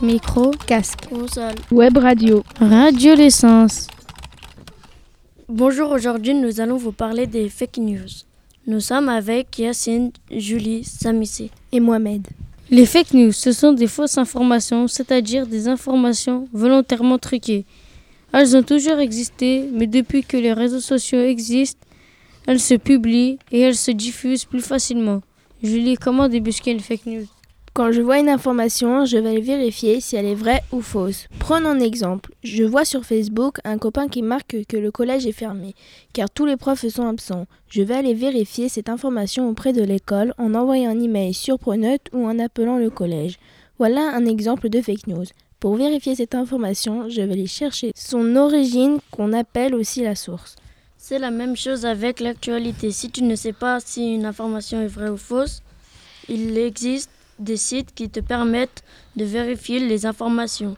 Micro, casque. Console. Web radio. Radio l'essence. Bonjour, aujourd'hui nous allons vous parler des fake news. Nous sommes avec Yacine, Julie, Samissé et Mohamed. Les fake news, ce sont des fausses informations, c'est-à-dire des informations volontairement truquées. Elles ont toujours existé, mais depuis que les réseaux sociaux existent, elles se publient et elles se diffusent plus facilement. Julie, comment débusquer une fake news? Quand je vois une information, je vais vérifier si elle est vraie ou fausse. Prenons un exemple. Je vois sur Facebook un copain qui marque que le collège est fermé, car tous les profs sont absents. Je vais aller vérifier cette information auprès de l'école en envoyant un email sur Pronote ou en appelant le collège. Voilà un exemple de fake news. Pour vérifier cette information, je vais aller chercher son origine qu'on appelle aussi la source. C'est la même chose avec l'actualité. Si tu ne sais pas si une information est vraie ou fausse, il existe des sites qui te permettent de vérifier les informations,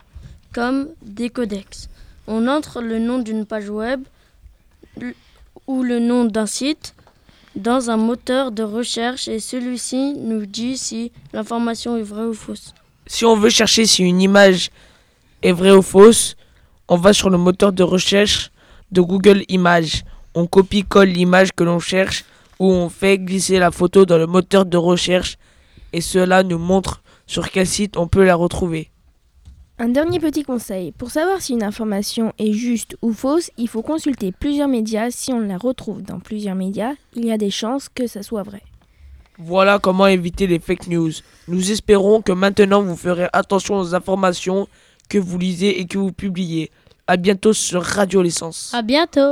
comme des codex. On entre le nom d'une page web ou le nom d'un site dans un moteur de recherche et celui-ci nous dit si l'information est vraie ou fausse. Si on veut chercher si une image est vraie ou fausse, on va sur le moteur de recherche de Google Images. On copie-colle l'image que l'on cherche ou on fait glisser la photo dans le moteur de recherche et cela nous montre sur quel site on peut la retrouver. Un dernier petit conseil, pour savoir si une information est juste ou fausse, il faut consulter plusieurs médias. Si on la retrouve dans plusieurs médias, il y a des chances que ça soit vrai. Voilà comment éviter les fake news. Nous espérons que maintenant vous ferez attention aux informations que vous lisez et que vous publiez. A bientôt sur Radio L'essence. À bientôt.